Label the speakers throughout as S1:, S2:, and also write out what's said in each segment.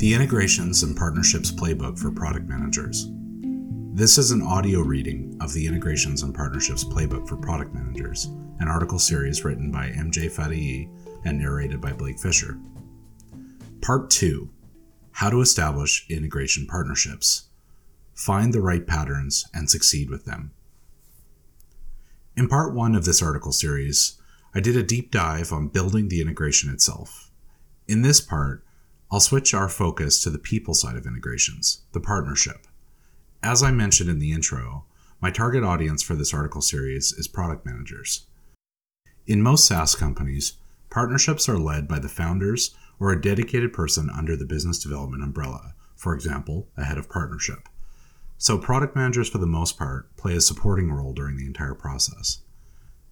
S1: The Integrations and Partnerships Playbook for Product Managers. This is an audio reading of the Integrations and Partnerships Playbook for Product Managers, an article series written by MJ Fadaei and narrated by Blake Fisher. Part 2 How to Establish Integration Partnerships. Find the right patterns and succeed with them. In part 1 of this article series, I did a deep dive on building the integration itself. In this part, I'll switch our focus to the people side of integrations, the partnership. As I mentioned in the intro, my target audience for this article series is product managers. In most SaaS companies, partnerships are led by the founders or a dedicated person under the business development umbrella, for example, a head of partnership. So, product managers, for the most part, play a supporting role during the entire process.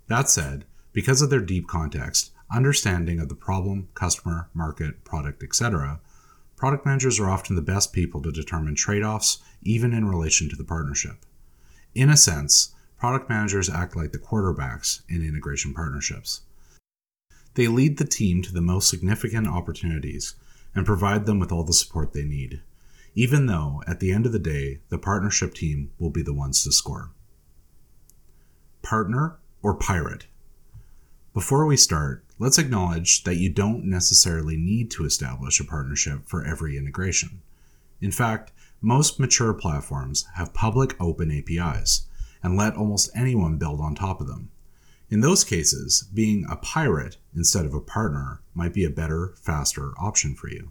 S1: That said, because of their deep context, understanding of the problem, customer, market, product, etc., product managers are often the best people to determine trade offs, even in relation to the partnership. In a sense, product managers act like the quarterbacks in integration partnerships. They lead the team to the most significant opportunities and provide them with all the support they need, even though, at the end of the day, the partnership team will be the ones to score. Partner or pirate? Before we start, let's acknowledge that you don't necessarily need to establish a partnership for every integration. In fact, most mature platforms have public open APIs and let almost anyone build on top of them. In those cases, being a pirate instead of a partner might be a better, faster option for you.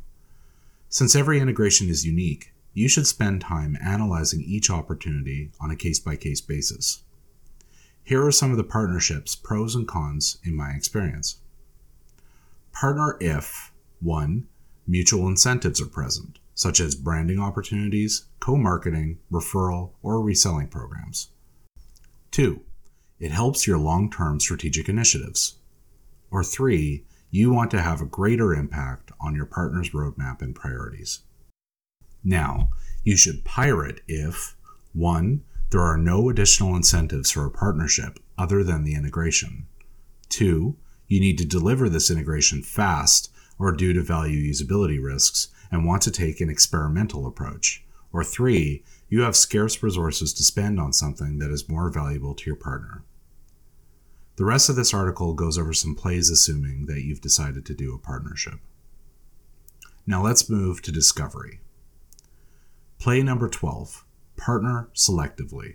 S1: Since every integration is unique, you should spend time analyzing each opportunity on a case by case basis. Here are some of the partnerships pros and cons in my experience. Partner if 1. Mutual incentives are present, such as branding opportunities, co marketing, referral, or reselling programs. 2. It helps your long term strategic initiatives. Or 3. You want to have a greater impact on your partner's roadmap and priorities. Now, you should pirate if 1. There are no additional incentives for a partnership other than the integration. 2 you need to deliver this integration fast or due to value usability risks and want to take an experimental approach. Or three, you have scarce resources to spend on something that is more valuable to your partner. The rest of this article goes over some plays assuming that you've decided to do a partnership. Now let's move to discovery. Play number 12 Partner selectively.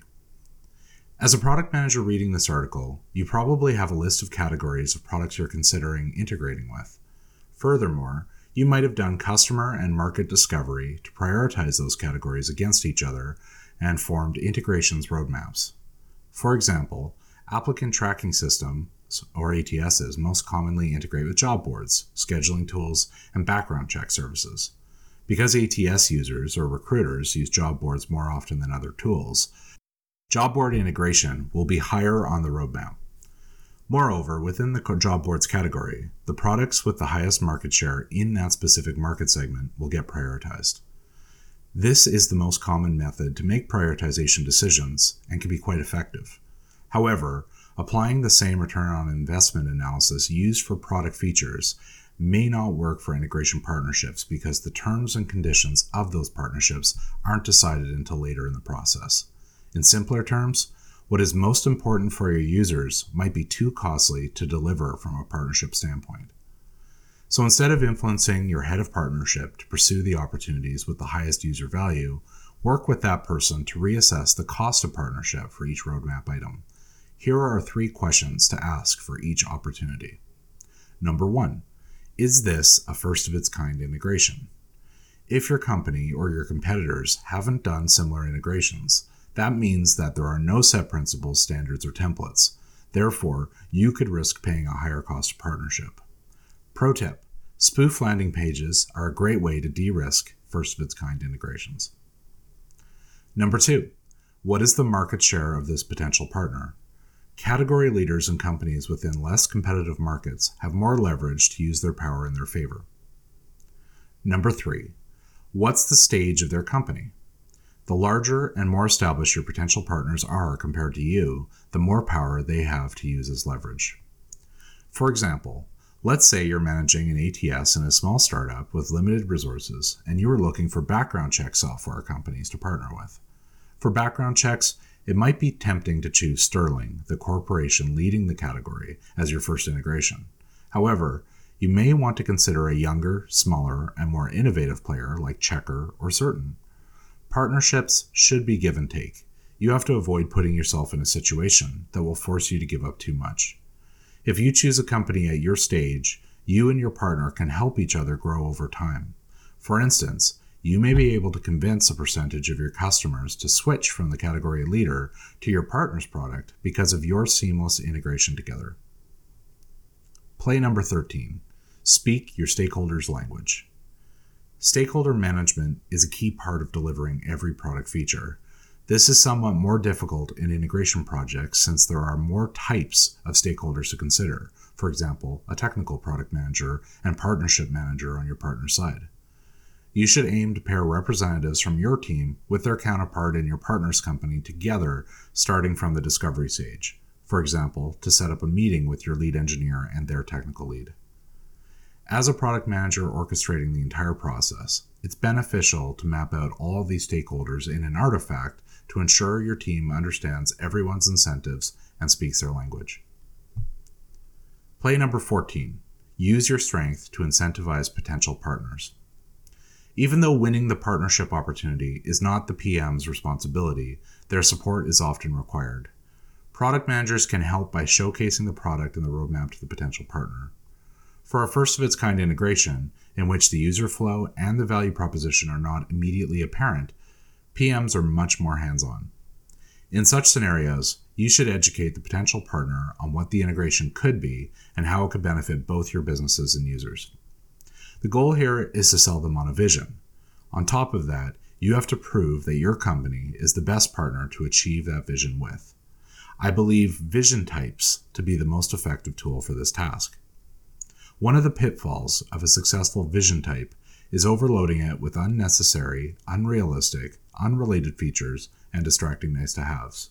S1: As a product manager reading this article, you probably have a list of categories of products you're considering integrating with. Furthermore, you might have done customer and market discovery to prioritize those categories against each other and formed integrations roadmaps. For example, applicant tracking systems, or ATSs, most commonly integrate with job boards, scheduling tools, and background check services. Because ATS users or recruiters use job boards more often than other tools, job board integration will be higher on the roadmap. Moreover, within the job boards category, the products with the highest market share in that specific market segment will get prioritized. This is the most common method to make prioritization decisions and can be quite effective. However, applying the same return on investment analysis used for product features may not work for integration partnerships because the terms and conditions of those partnerships aren't decided until later in the process. In simpler terms, what is most important for your users might be too costly to deliver from a partnership standpoint. So instead of influencing your head of partnership to pursue the opportunities with the highest user value, work with that person to reassess the cost of partnership for each roadmap item. Here are three questions to ask for each opportunity. Number one, is this a first of its kind integration? If your company or your competitors haven't done similar integrations, that means that there are no set principles, standards, or templates. Therefore, you could risk paying a higher cost partnership. Pro tip spoof landing pages are a great way to de risk first of its kind integrations. Number two, what is the market share of this potential partner? Category leaders and companies within less competitive markets have more leverage to use their power in their favor. Number three, what's the stage of their company? The larger and more established your potential partners are compared to you, the more power they have to use as leverage. For example, Let's say you're managing an ATS in a small startup with limited resources and you are looking for background check software companies to partner with. For background checks, it might be tempting to choose Sterling, the corporation leading the category, as your first integration. However, you may want to consider a younger, smaller, and more innovative player like Checkr or Certn. Partnerships should be give and take. You have to avoid putting yourself in a situation that will force you to give up too much. If you choose a company at your stage, you and your partner can help each other grow over time. For instance, you may be able to convince a percentage of your customers to switch from the category leader to your partner's product because of your seamless integration together. Play number 13 Speak your stakeholders' language. Stakeholder management is a key part of delivering every product feature, this is somewhat more difficult in integration projects since there are more types of stakeholders to consider, for example, a technical product manager and partnership manager on your partner side. You should aim to pair representatives from your team with their counterpart in your partner's company together starting from the discovery stage, for example, to set up a meeting with your lead engineer and their technical lead. As a product manager orchestrating the entire process, it's beneficial to map out all of these stakeholders in an artifact to ensure your team understands everyone's incentives and speaks their language. Play number 14 Use your strength to incentivize potential partners. Even though winning the partnership opportunity is not the PM's responsibility, their support is often required. Product managers can help by showcasing the product and the roadmap to the potential partner. For a first of its kind integration, in which the user flow and the value proposition are not immediately apparent, PMs are much more hands on. In such scenarios, you should educate the potential partner on what the integration could be and how it could benefit both your businesses and users. The goal here is to sell them on a vision. On top of that, you have to prove that your company is the best partner to achieve that vision with. I believe vision types to be the most effective tool for this task. One of the pitfalls of a successful vision type is overloading it with unnecessary, unrealistic, unrelated features, and distracting nice to haves.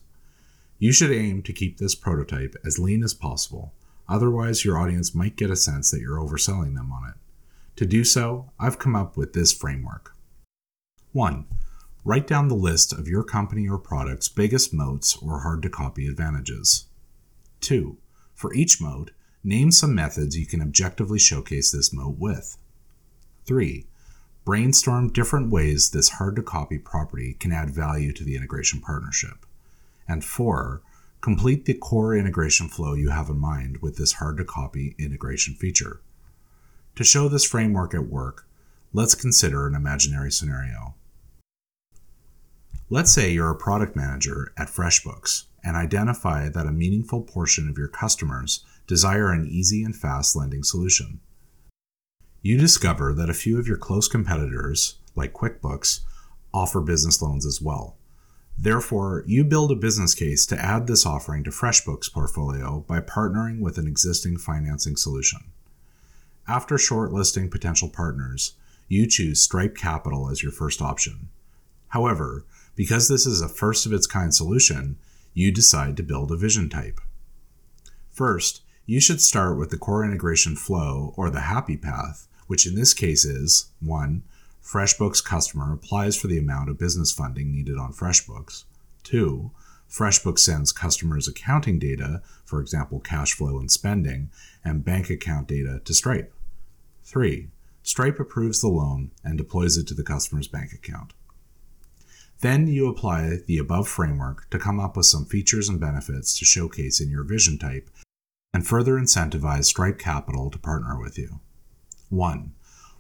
S1: You should aim to keep this prototype as lean as possible, otherwise, your audience might get a sense that you're overselling them on it. To do so, I've come up with this framework 1. Write down the list of your company or product's biggest moats or hard to copy advantages. 2. For each moat, name some methods you can objectively showcase this moat with. 3. Brainstorm different ways this hard to copy property can add value to the integration partnership. And four, complete the core integration flow you have in mind with this hard to copy integration feature. To show this framework at work, let's consider an imaginary scenario. Let's say you're a product manager at FreshBooks and identify that a meaningful portion of your customers desire an easy and fast lending solution you discover that a few of your close competitors, like QuickBooks, offer business loans as well. Therefore, you build a business case to add this offering to FreshBooks' portfolio by partnering with an existing financing solution. After shortlisting potential partners, you choose Stripe Capital as your first option. However, because this is a first of its kind solution, you decide to build a vision type. First, you should start with the core integration flow or the happy path which in this case is 1. FreshBooks customer applies for the amount of business funding needed on FreshBooks. 2. FreshBooks sends customers accounting data, for example, cash flow and spending, and bank account data to Stripe. 3. Stripe approves the loan and deploys it to the customer's bank account. Then you apply the above framework to come up with some features and benefits to showcase in your vision type and further incentivize Stripe Capital to partner with you. 1.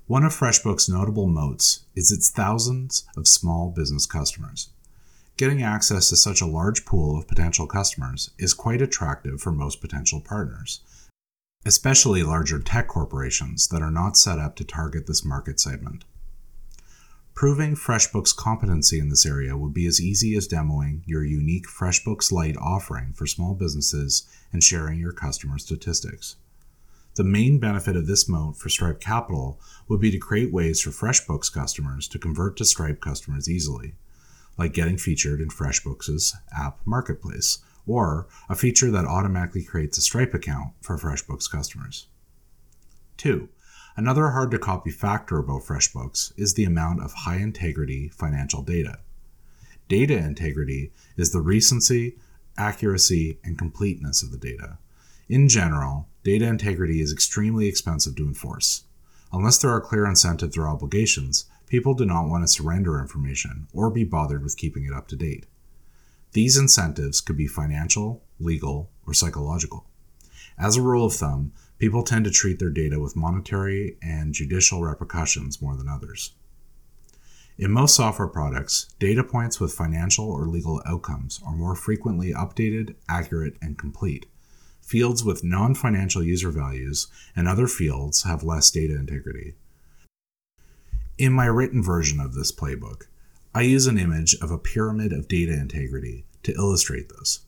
S1: One of FreshBooks' notable moats is its thousands of small business customers. Getting access to such a large pool of potential customers is quite attractive for most potential partners, especially larger tech corporations that are not set up to target this market segment. Proving FreshBooks' competency in this area would be as easy as demoing your unique FreshBooks Lite offering for small businesses and sharing your customer statistics. The main benefit of this moat for Stripe Capital would be to create ways for FreshBooks customers to convert to Stripe customers easily, like getting featured in FreshBooks' app marketplace, or a feature that automatically creates a Stripe account for FreshBooks customers. 2. Another hard to copy factor about FreshBooks is the amount of high integrity financial data. Data integrity is the recency, accuracy, and completeness of the data. In general, data integrity is extremely expensive to enforce. Unless there are clear incentives or obligations, people do not want to surrender information or be bothered with keeping it up to date. These incentives could be financial, legal, or psychological. As a rule of thumb, people tend to treat their data with monetary and judicial repercussions more than others. In most software products, data points with financial or legal outcomes are more frequently updated, accurate, and complete. Fields with non financial user values and other fields have less data integrity. In my written version of this playbook, I use an image of a pyramid of data integrity to illustrate this.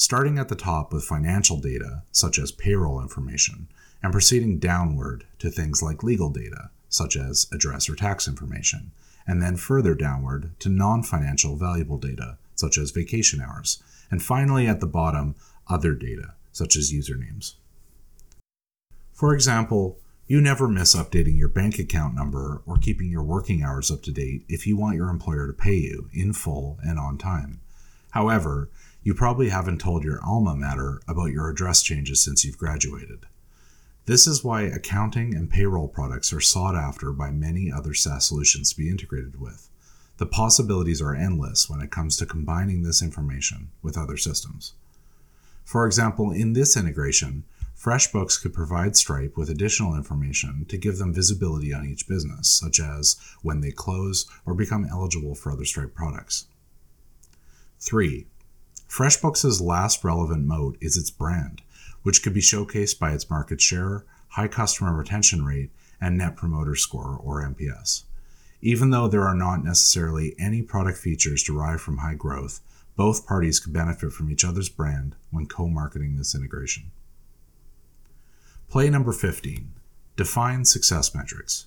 S1: Starting at the top with financial data, such as payroll information, and proceeding downward to things like legal data, such as address or tax information, and then further downward to non financial valuable data, such as vacation hours, and finally at the bottom, other data, such as usernames. For example, you never miss updating your bank account number or keeping your working hours up to date if you want your employer to pay you in full and on time. However, you probably haven't told your alma mater about your address changes since you've graduated. This is why accounting and payroll products are sought after by many other SaaS solutions to be integrated with. The possibilities are endless when it comes to combining this information with other systems. For example, in this integration, FreshBooks could provide Stripe with additional information to give them visibility on each business, such as when they close or become eligible for other Stripe products. 3. FreshBooks' last relevant moat is its brand which could be showcased by its market share, high customer retention rate, and Net Promoter Score, or NPS. Even though there are not necessarily any product features derived from high growth, both parties could benefit from each other's brand when co marketing this integration. Play number 15 Define success metrics.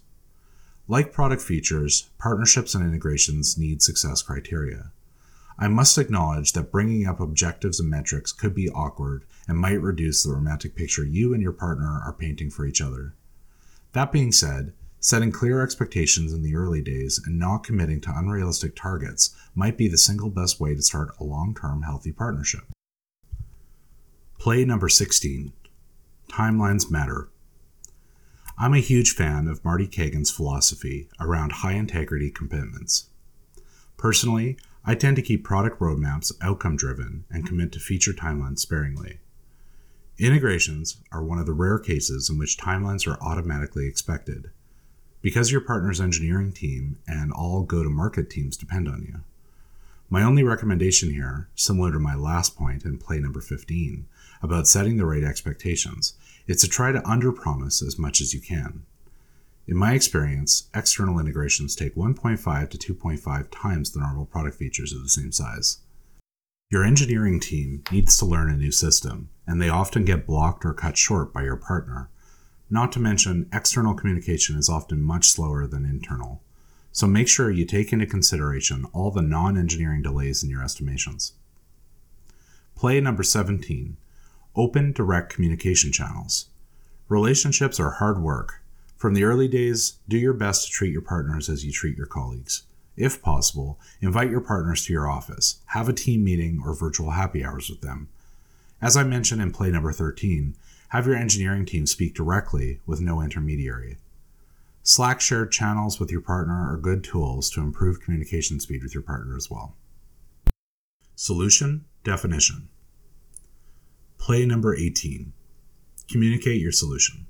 S1: Like product features, partnerships and integrations need success criteria. I must acknowledge that bringing up objectives and metrics could be awkward and might reduce the romantic picture you and your partner are painting for each other. That being said, setting clear expectations in the early days and not committing to unrealistic targets might be the single best way to start a long term healthy partnership. Play number 16 Timelines Matter. I'm a huge fan of Marty Cagan's philosophy around high integrity commitments. Personally, I tend to keep product roadmaps outcome driven and commit to feature timelines sparingly. Integrations are one of the rare cases in which timelines are automatically expected because your partner's engineering team and all go to market teams depend on you. My only recommendation here, similar to my last point in play number 15 about setting the right expectations, is to try to underpromise as much as you can. In my experience, external integrations take 1.5 to 2.5 times the normal product features of the same size. Your engineering team needs to learn a new system, and they often get blocked or cut short by your partner. Not to mention, external communication is often much slower than internal. So make sure you take into consideration all the non engineering delays in your estimations. Play number 17 Open direct communication channels. Relationships are hard work, from the early days, do your best to treat your partners as you treat your colleagues. If possible, invite your partners to your office, have a team meeting or virtual happy hours with them. As I mentioned in play number 13, have your engineering team speak directly with no intermediary. Slack shared channels with your partner are good tools to improve communication speed with your partner as well. Solution Definition Play number 18 Communicate your solution.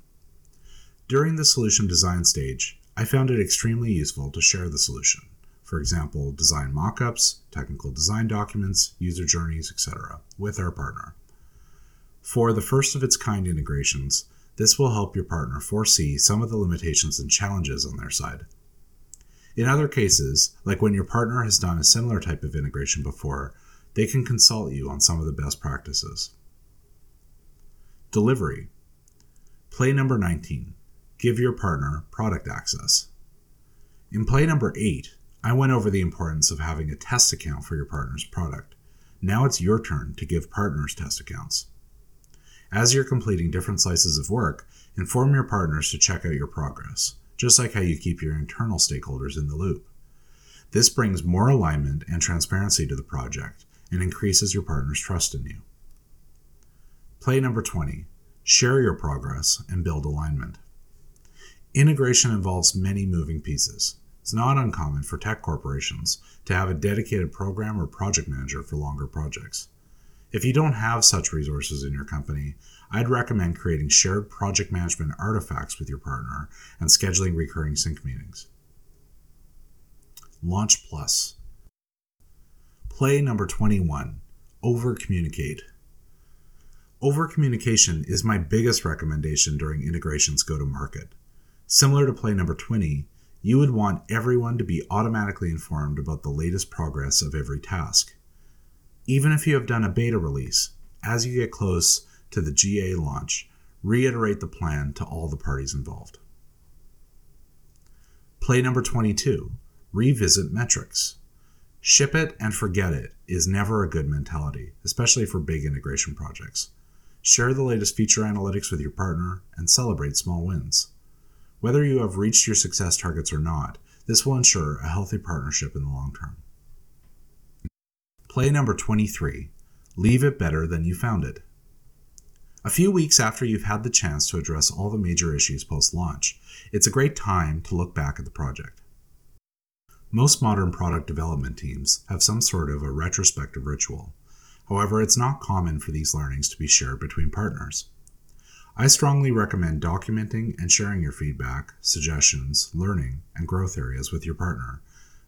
S1: During the solution design stage, I found it extremely useful to share the solution. For example, design mockups, technical design documents, user journeys, etc., with our partner. For the first of its kind integrations, this will help your partner foresee some of the limitations and challenges on their side. In other cases, like when your partner has done a similar type of integration before, they can consult you on some of the best practices. Delivery. Play number 19. Give your partner product access. In play number 8, I went over the importance of having a test account for your partner's product. Now it's your turn to give partners test accounts. As you're completing different slices of work, inform your partners to check out your progress, just like how you keep your internal stakeholders in the loop. This brings more alignment and transparency to the project and increases your partner's trust in you. Play number 20 Share your progress and build alignment. Integration involves many moving pieces. It's not uncommon for tech corporations to have a dedicated program or project manager for longer projects. If you don't have such resources in your company, I'd recommend creating shared project management artifacts with your partner and scheduling recurring sync meetings. Launch Plus. Play number 21 Over communicate. Over communication is my biggest recommendation during integrations go to market. Similar to play number 20, you would want everyone to be automatically informed about the latest progress of every task. Even if you have done a beta release, as you get close to the GA launch, reiterate the plan to all the parties involved. Play number 22 Revisit metrics. Ship it and forget it is never a good mentality, especially for big integration projects. Share the latest feature analytics with your partner and celebrate small wins. Whether you have reached your success targets or not, this will ensure a healthy partnership in the long term. Play number 23 Leave it better than you found it. A few weeks after you've had the chance to address all the major issues post launch, it's a great time to look back at the project. Most modern product development teams have some sort of a retrospective ritual. However, it's not common for these learnings to be shared between partners. I strongly recommend documenting and sharing your feedback, suggestions, learning, and growth areas with your partner.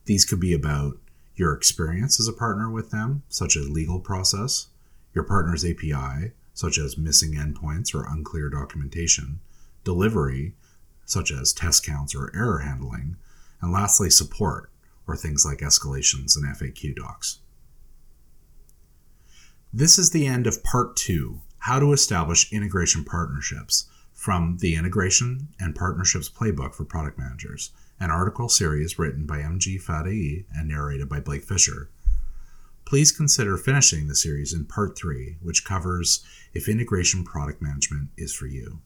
S1: These could be about your experience as a partner with them, such as legal process, your partner's API, such as missing endpoints or unclear documentation, delivery, such as test counts or error handling, and lastly, support, or things like escalations and FAQ docs. This is the end of part two How to Establish Integration Partnerships from the Integration and Partnerships Playbook for Product Managers an article series written by MG Fadaei and narrated by Blake Fisher. Please consider finishing the series in part three, which covers if integration product management is for you.